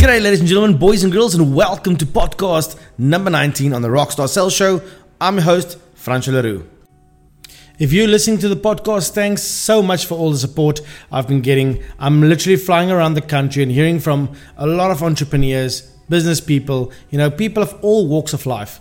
G'day, ladies and gentlemen, boys and girls, and welcome to podcast number 19 on the Rockstar Sales Show. I'm your host, Francois Leroux. If you're listening to the podcast, thanks so much for all the support I've been getting. I'm literally flying around the country and hearing from a lot of entrepreneurs, business people, you know, people of all walks of life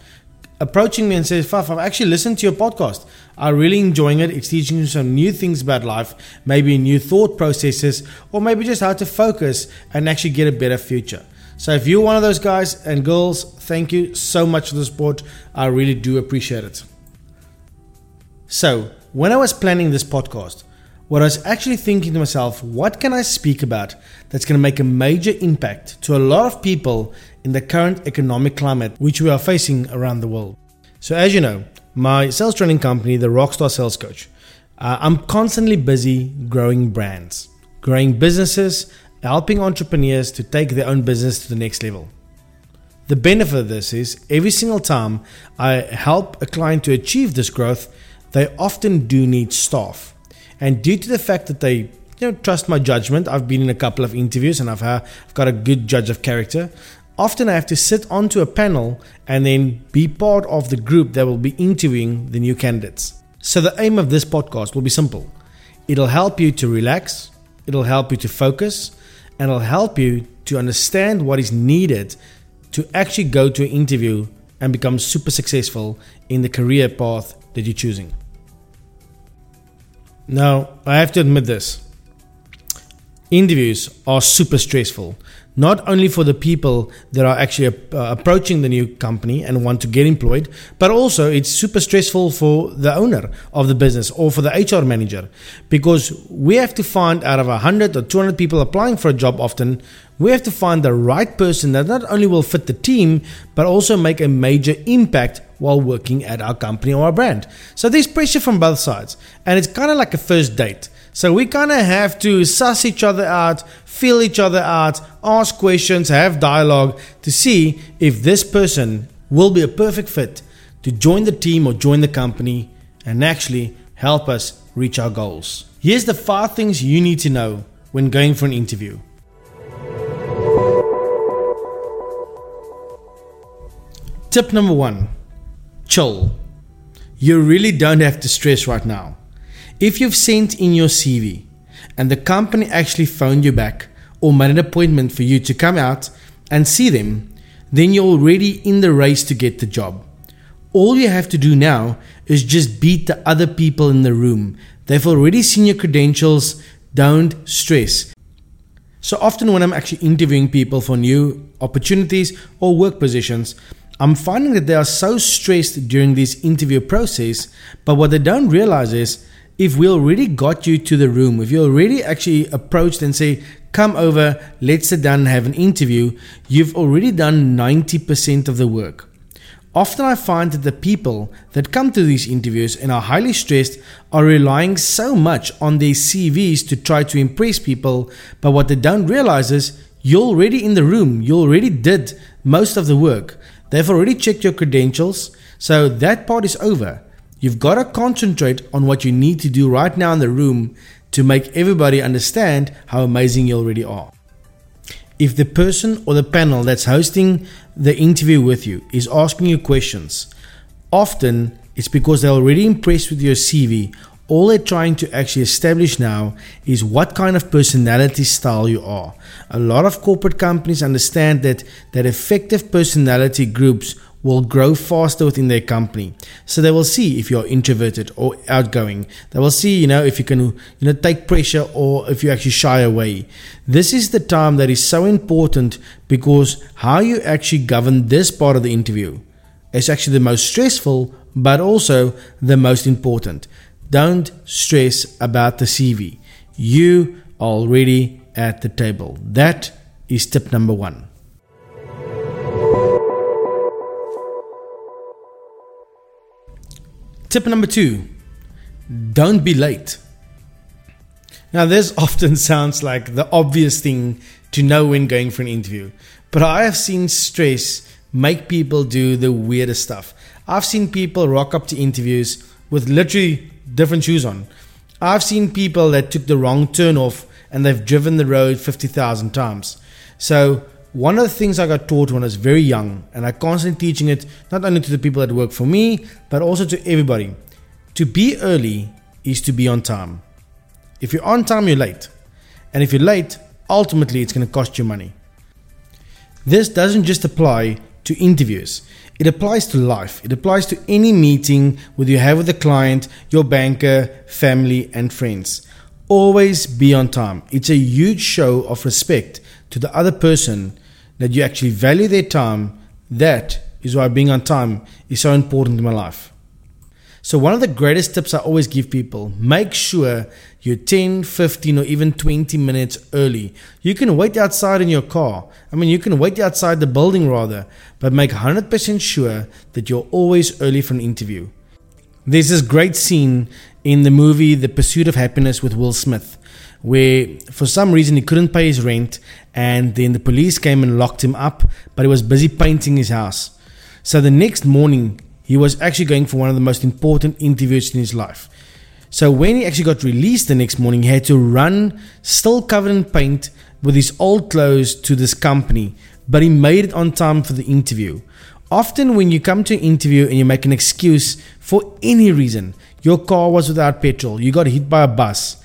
approaching me and says, Faf, I've actually listened to your podcast. I'm really enjoying it. It's teaching you some new things about life, maybe new thought processes, or maybe just how to focus and actually get a better future. So if you're one of those guys and girls, thank you so much for the support. I really do appreciate it. So, when I was planning this podcast, what I was actually thinking to myself, what can I speak about that's going to make a major impact to a lot of people in the current economic climate which we are facing around the world? So, as you know, my sales training company, the Rockstar Sales Coach, uh, I'm constantly busy growing brands, growing businesses, helping entrepreneurs to take their own business to the next level. The benefit of this is every single time I help a client to achieve this growth, they often do need staff and due to the fact that they you know trust my judgment, I've been in a couple of interviews and I've, I've got a good judge of character. Often I have to sit onto a panel and then be part of the group that will be interviewing the new candidates. So the aim of this podcast will be simple. It'll help you to relax, it'll help you to focus, and it'll help you to understand what is needed to actually go to an interview and become super successful in the career path that you're choosing. Now, I have to admit this. Interviews are super stressful, not only for the people that are actually uh, approaching the new company and want to get employed, but also it's super stressful for the owner of the business or for the HR manager because we have to find out of 100 or 200 people applying for a job often, we have to find the right person that not only will fit the team, but also make a major impact while working at our company or our brand. So there's pressure from both sides, and it's kind of like a first date. So we kind of have to suss each other out, feel each other out, ask questions, have dialogue to see if this person will be a perfect fit to join the team or join the company and actually help us reach our goals. Here's the five things you need to know when going for an interview. Tip number one chill. You really don't have to stress right now. If you've sent in your CV and the company actually phoned you back or made an appointment for you to come out and see them, then you're already in the race to get the job. All you have to do now is just beat the other people in the room. They've already seen your credentials. Don't stress. So often, when I'm actually interviewing people for new opportunities or work positions, I'm finding that they are so stressed during this interview process, but what they don't realize is if we already got you to the room, if you already actually approached and say, come over, let's sit down and have an interview, you've already done 90% of the work. Often I find that the people that come to these interviews and are highly stressed are relying so much on their CVs to try to impress people, but what they don't realize is you're already in the room, you already did most of the work. They've already checked your credentials, so that part is over. You've got to concentrate on what you need to do right now in the room to make everybody understand how amazing you already are. If the person or the panel that's hosting the interview with you is asking you questions, often it's because they're already impressed with your CV all they're trying to actually establish now is what kind of personality style you are. A lot of corporate companies understand that that effective personality groups will grow faster within their company. So they will see if you're introverted or outgoing. They will see, you know, if you can, you know, take pressure or if you actually shy away. This is the time that is so important because how you actually govern this part of the interview is actually the most stressful, but also the most important. Don't stress about the CV. You are already at the table. That is tip number one. Tip number two don't be late. Now, this often sounds like the obvious thing to know when going for an interview, but I have seen stress make people do the weirdest stuff. I've seen people rock up to interviews with literally different shoes on. I've seen people that took the wrong turn off and they've driven the road 50,000 times. So one of the things I got taught when I was very young, and I constantly teaching it not only to the people that work for me, but also to everybody. To be early is to be on time. If you're on time, you're late. And if you're late, ultimately it's going to cost you money. This doesn't just apply to interviews. It applies to life. It applies to any meeting whether you have with a client, your banker, family, and friends. Always be on time. It's a huge show of respect to the other person that you actually value their time. That is why being on time is so important in my life. So, one of the greatest tips I always give people make sure you're 10, 15, or even 20 minutes early. You can wait outside in your car. I mean, you can wait outside the building rather, but make 100% sure that you're always early for an interview. There's this great scene in the movie The Pursuit of Happiness with Will Smith, where for some reason he couldn't pay his rent, and then the police came and locked him up, but he was busy painting his house. So the next morning, he was actually going for one of the most important interviews in his life. So when he actually got released the next morning, he had to run, still covered in paint, with his old clothes to this company, but he made it on time for the interview. Often, when you come to an interview and you make an excuse for any reason, your car was without petrol, you got hit by a bus,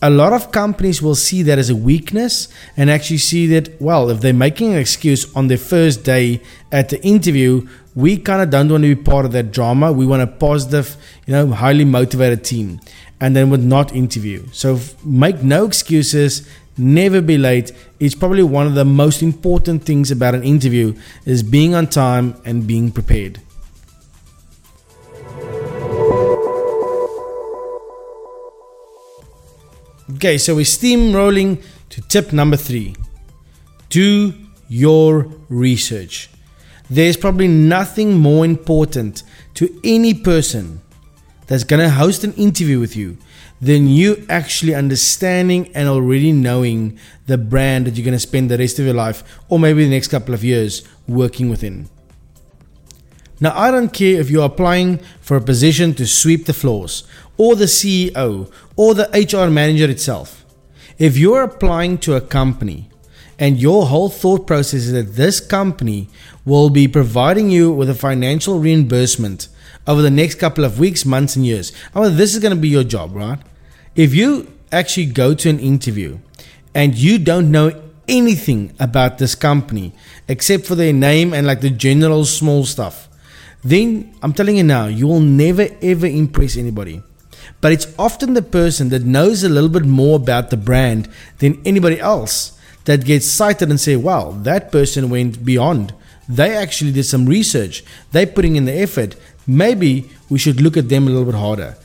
a lot of companies will see that as a weakness and actually see that, well, if they're making an excuse on their first day at the interview, we kind of don't want to be part of that drama. We want a positive, you know, highly motivated team. And then would not interview. So make no excuses, never be late. It's probably one of the most important things about an interview is being on time and being prepared. Okay, so we're steamrolling to tip number three. Do your research. There's probably nothing more important to any person that's going to host an interview with you than you actually understanding and already knowing the brand that you're going to spend the rest of your life or maybe the next couple of years working within. Now, I don't care if you're applying for a position to sweep the floors, or the CEO, or the HR manager itself. If you're applying to a company and your whole thought process is that this company will be providing you with a financial reimbursement over the next couple of weeks, months, and years, I mean, this is going to be your job, right? If you actually go to an interview and you don't know anything about this company except for their name and like the general small stuff, then I'm telling you now, you will never ever impress anybody. But it's often the person that knows a little bit more about the brand than anybody else that gets cited and say, wow, that person went beyond. They actually did some research. They're putting in the effort. Maybe we should look at them a little bit harder.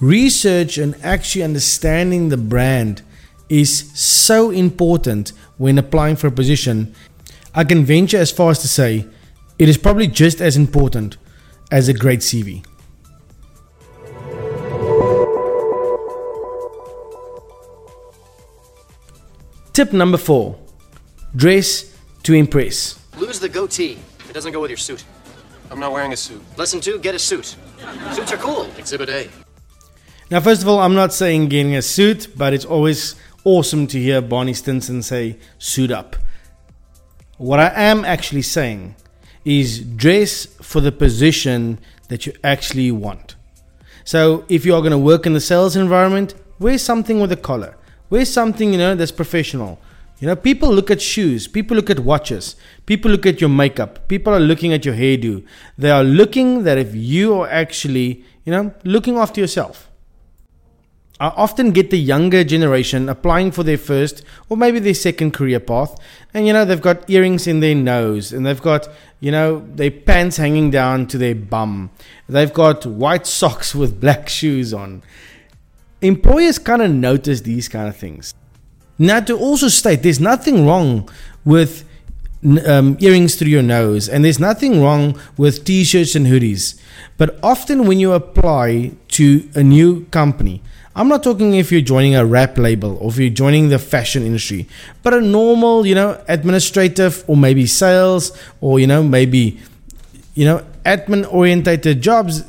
Research and actually understanding the brand is so important when applying for a position. I can venture as far as to say it is probably just as important as a great CV. Tip number four dress to impress. Lose the goatee. It doesn't go with your suit. I'm not wearing a suit. Lesson two get a suit. Suits are cool. Exhibit A. Now, first of all, I'm not saying getting a suit, but it's always awesome to hear Barney Stinson say, suit up. What I am actually saying is dress for the position that you actually want. So if you are going to work in the sales environment, wear something with a collar. Wear something, you know, that's professional. You know, people look at shoes, people look at watches, people look at your makeup, people are looking at your hairdo. They are looking that if you are actually, you know, looking after yourself. I often get the younger generation applying for their first or maybe their second career path, and you know, they've got earrings in their nose and they've got, you know, their pants hanging down to their bum. They've got white socks with black shoes on. Employers kind of notice these kind of things. Now, to also state, there's nothing wrong with um, earrings through your nose, and there's nothing wrong with t shirts and hoodies. But often, when you apply to a new company, I'm not talking if you're joining a rap label or if you're joining the fashion industry, but a normal, you know, administrative or maybe sales or, you know, maybe, you know, admin orientated jobs.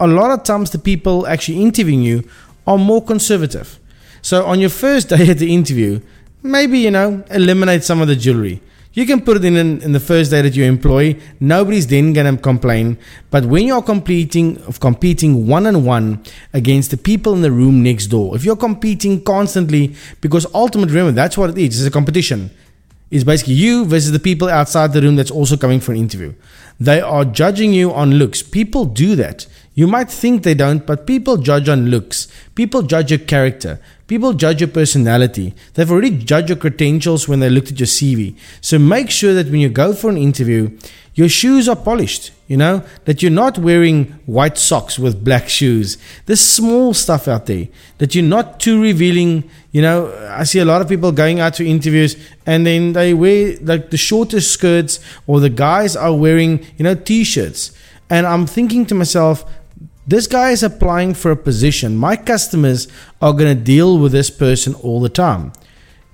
A lot of times the people actually interviewing you are more conservative. So on your first day at the interview, maybe, you know, eliminate some of the jewelry. You can put it in in the first day that you employ. Nobody's then gonna complain. But when you're competing of competing one on one against the people in the room next door, if you're competing constantly, because ultimately remember that's what it is. It's a competition. It's basically you versus the people outside the room that's also coming for an interview. They are judging you on looks. People do that. You might think they don't, but people judge on looks. People judge your character. People judge your personality. They've already judged your credentials when they looked at your CV. So make sure that when you go for an interview, your shoes are polished, you know, that you're not wearing white socks with black shoes. There's small stuff out there that you're not too revealing. You know, I see a lot of people going out to interviews and then they wear like the shortest skirts or the guys are wearing, you know, t shirts. And I'm thinking to myself, this guy is applying for a position. My customers are going to deal with this person all the time.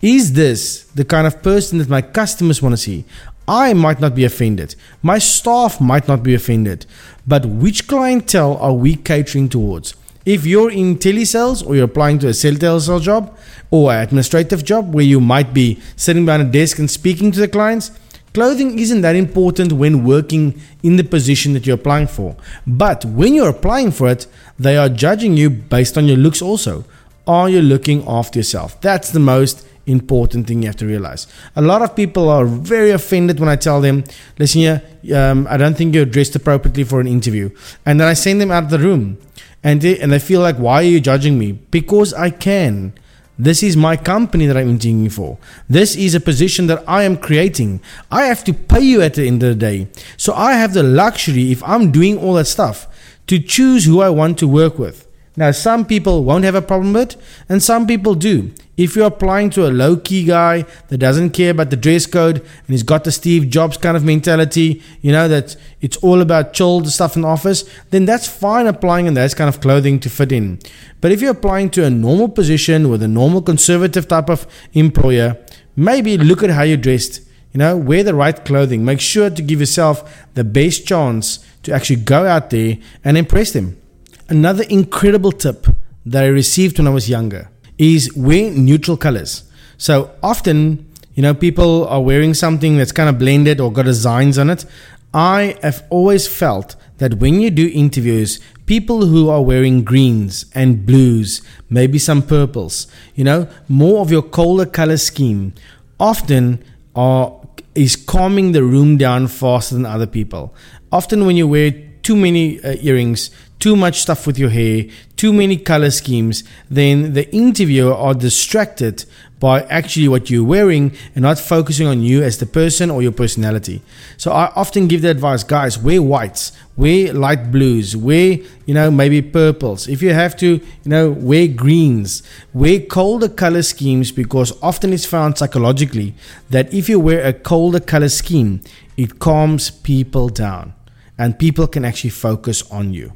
Is this the kind of person that my customers want to see? I might not be offended. My staff might not be offended. But which clientele are we catering towards? If you're in telesales or you're applying to a sales job or an administrative job where you might be sitting behind a desk and speaking to the clients, Clothing isn't that important when working in the position that you're applying for. But when you're applying for it, they are judging you based on your looks also. Are you looking after yourself? That's the most important thing you have to realize. A lot of people are very offended when I tell them, listen here, um, I don't think you're dressed appropriately for an interview. And then I send them out of the room. And they, and they feel like, why are you judging me? Because I can. This is my company that I'm interviewing for. This is a position that I am creating. I have to pay you at the end of the day. So I have the luxury, if I'm doing all that stuff, to choose who I want to work with. Now, some people won't have a problem with it, and some people do. If you're applying to a low key guy that doesn't care about the dress code and he's got the Steve Jobs kind of mentality, you know, that it's all about chilled stuff in the office, then that's fine applying in that kind of clothing to fit in. But if you're applying to a normal position with a normal conservative type of employer, maybe look at how you're dressed. You know, wear the right clothing. Make sure to give yourself the best chance to actually go out there and impress them. Another incredible tip that I received when I was younger is wear neutral colors. So often, you know, people are wearing something that's kind of blended or got designs on it. I have always felt that when you do interviews, people who are wearing greens and blues, maybe some purples, you know, more of your colder color scheme, often are is calming the room down faster than other people. Often when you wear too many uh, earrings, too much stuff with your hair, too many color schemes, then the interviewer are distracted by actually what you're wearing and not focusing on you as the person or your personality. So I often give the advice, guys, wear whites, wear light blues, wear, you know, maybe purples. If you have to, you know, wear greens, wear colder color schemes because often it's found psychologically that if you wear a colder color scheme, it calms people down and people can actually focus on you.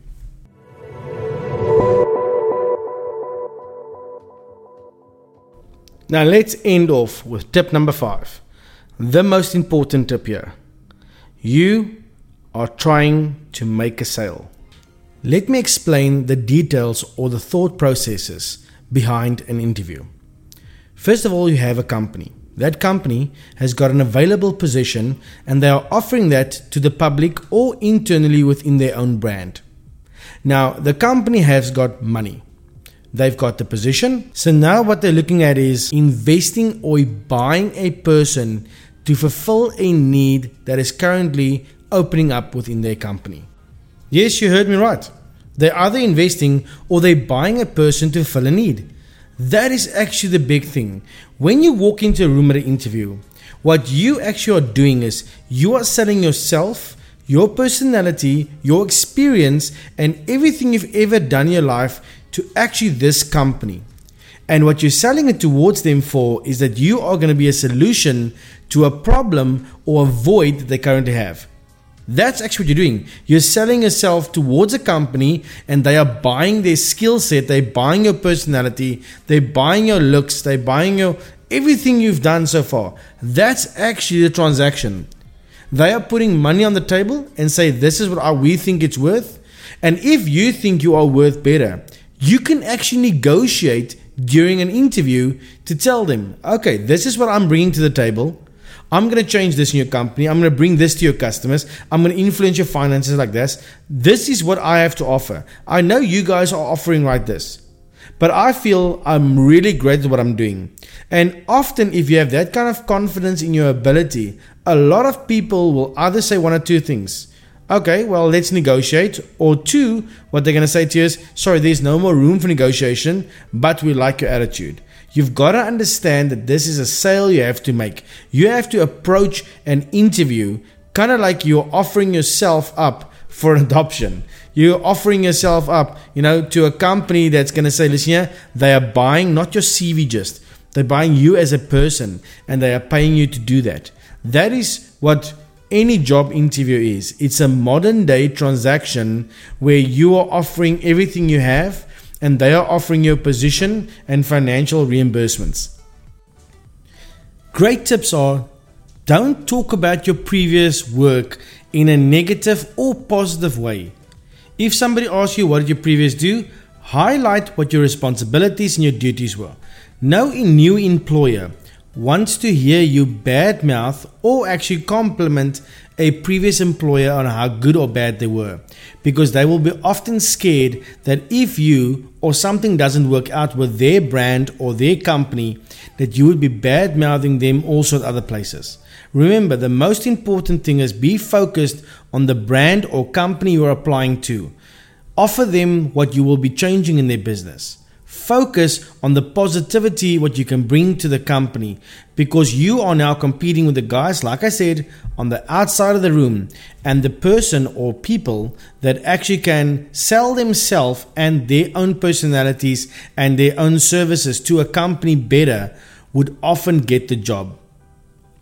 Now, let's end off with tip number five. The most important tip here. You are trying to make a sale. Let me explain the details or the thought processes behind an interview. First of all, you have a company. That company has got an available position and they are offering that to the public or internally within their own brand. Now, the company has got money. They've got the position. So now what they're looking at is investing or buying a person to fulfill a need that is currently opening up within their company. Yes, you heard me right. They're either investing or they're buying a person to fill a need. That is actually the big thing. When you walk into a room at an interview, what you actually are doing is you are selling yourself, your personality, your experience, and everything you've ever done in your life to actually this company. And what you're selling it towards them for is that you are going to be a solution to a problem or a void that they currently have. That's actually what you're doing. You're selling yourself towards a company and they are buying their skill set, they're buying your personality, they're buying your looks, they're buying your everything you've done so far. That's actually the transaction. They are putting money on the table and say, This is what we think it's worth. And if you think you are worth better, you can actually negotiate during an interview to tell them, okay, this is what I'm bringing to the table. I'm going to change this in your company. I'm going to bring this to your customers. I'm going to influence your finances like this. This is what I have to offer. I know you guys are offering like this, but I feel I'm really great at what I'm doing. And often, if you have that kind of confidence in your ability, a lot of people will either say one or two things. Okay, well, let's negotiate. Or two, what they're going to say to you is, sorry, there's no more room for negotiation, but we like your attitude. You've got to understand that this is a sale you have to make. You have to approach an interview kind of like you're offering yourself up for adoption. You're offering yourself up, you know, to a company that's going to say, listen they are buying not your CV just, they're buying you as a person and they are paying you to do that. That is what any job interview is. It's a modern day transaction where you are offering everything you have and they are offering you a position and financial reimbursements. Great tips are don't talk about your previous work in a negative or positive way. If somebody asks you what did you previous do, highlight what your responsibilities and your duties were. No new employer wants to hear you badmouth or actually compliment a previous employer on how good or bad they were. Because they will be often scared that if you or something doesn't work out with their brand or their company that you would be bad mouthing them also at other places. Remember the most important thing is be focused on the brand or company you're applying to. Offer them what you will be changing in their business Focus on the positivity, what you can bring to the company, because you are now competing with the guys, like I said, on the outside of the room, and the person or people that actually can sell themselves and their own personalities and their own services to a company better would often get the job.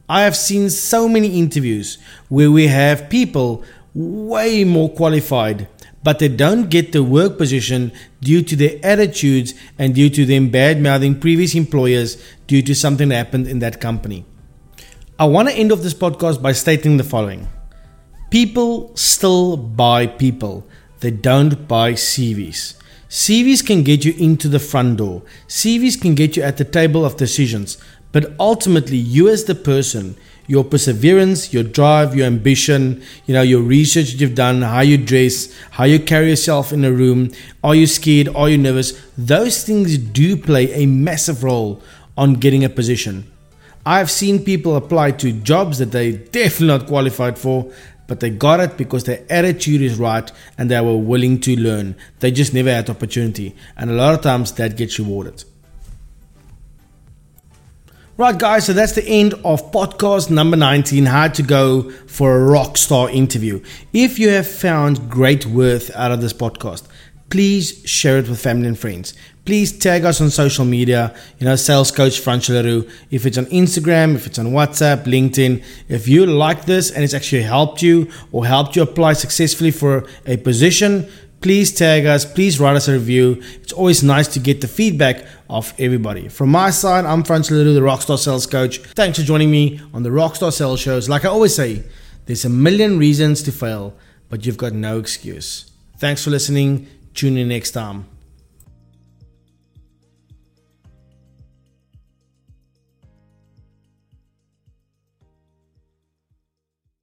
I have seen so many interviews where we have people way more qualified but they don't get the work position due to their attitudes and due to them bad mouthing previous employers due to something that happened in that company. I want to end off this podcast by stating the following People still buy people, they don't buy CVs. CVs can get you into the front door, CVs can get you at the table of decisions, but ultimately, you as the person, your perseverance, your drive, your ambition, you know, your research you've done, how you dress, how you carry yourself in a room, are you scared, are you nervous? Those things do play a massive role on getting a position. I've seen people apply to jobs that they definitely not qualified for, but they got it because their attitude is right and they were willing to learn. They just never had the opportunity. And a lot of times that gets rewarded. Right, guys, so that's the end of podcast number 19 How to Go for a Rockstar Interview. If you have found great worth out of this podcast, please share it with family and friends. Please tag us on social media, you know, Sales Coach Leroux. If it's on Instagram, if it's on WhatsApp, LinkedIn, if you like this and it's actually helped you or helped you apply successfully for a position, please tag us, please write us a review. It's always nice to get the feedback of everybody. From my side, I'm Franz Leroux, the Rockstar Sales Coach. Thanks for joining me on the Rockstar Sales Shows. Like I always say, there's a million reasons to fail, but you've got no excuse. Thanks for listening. Tune in next time.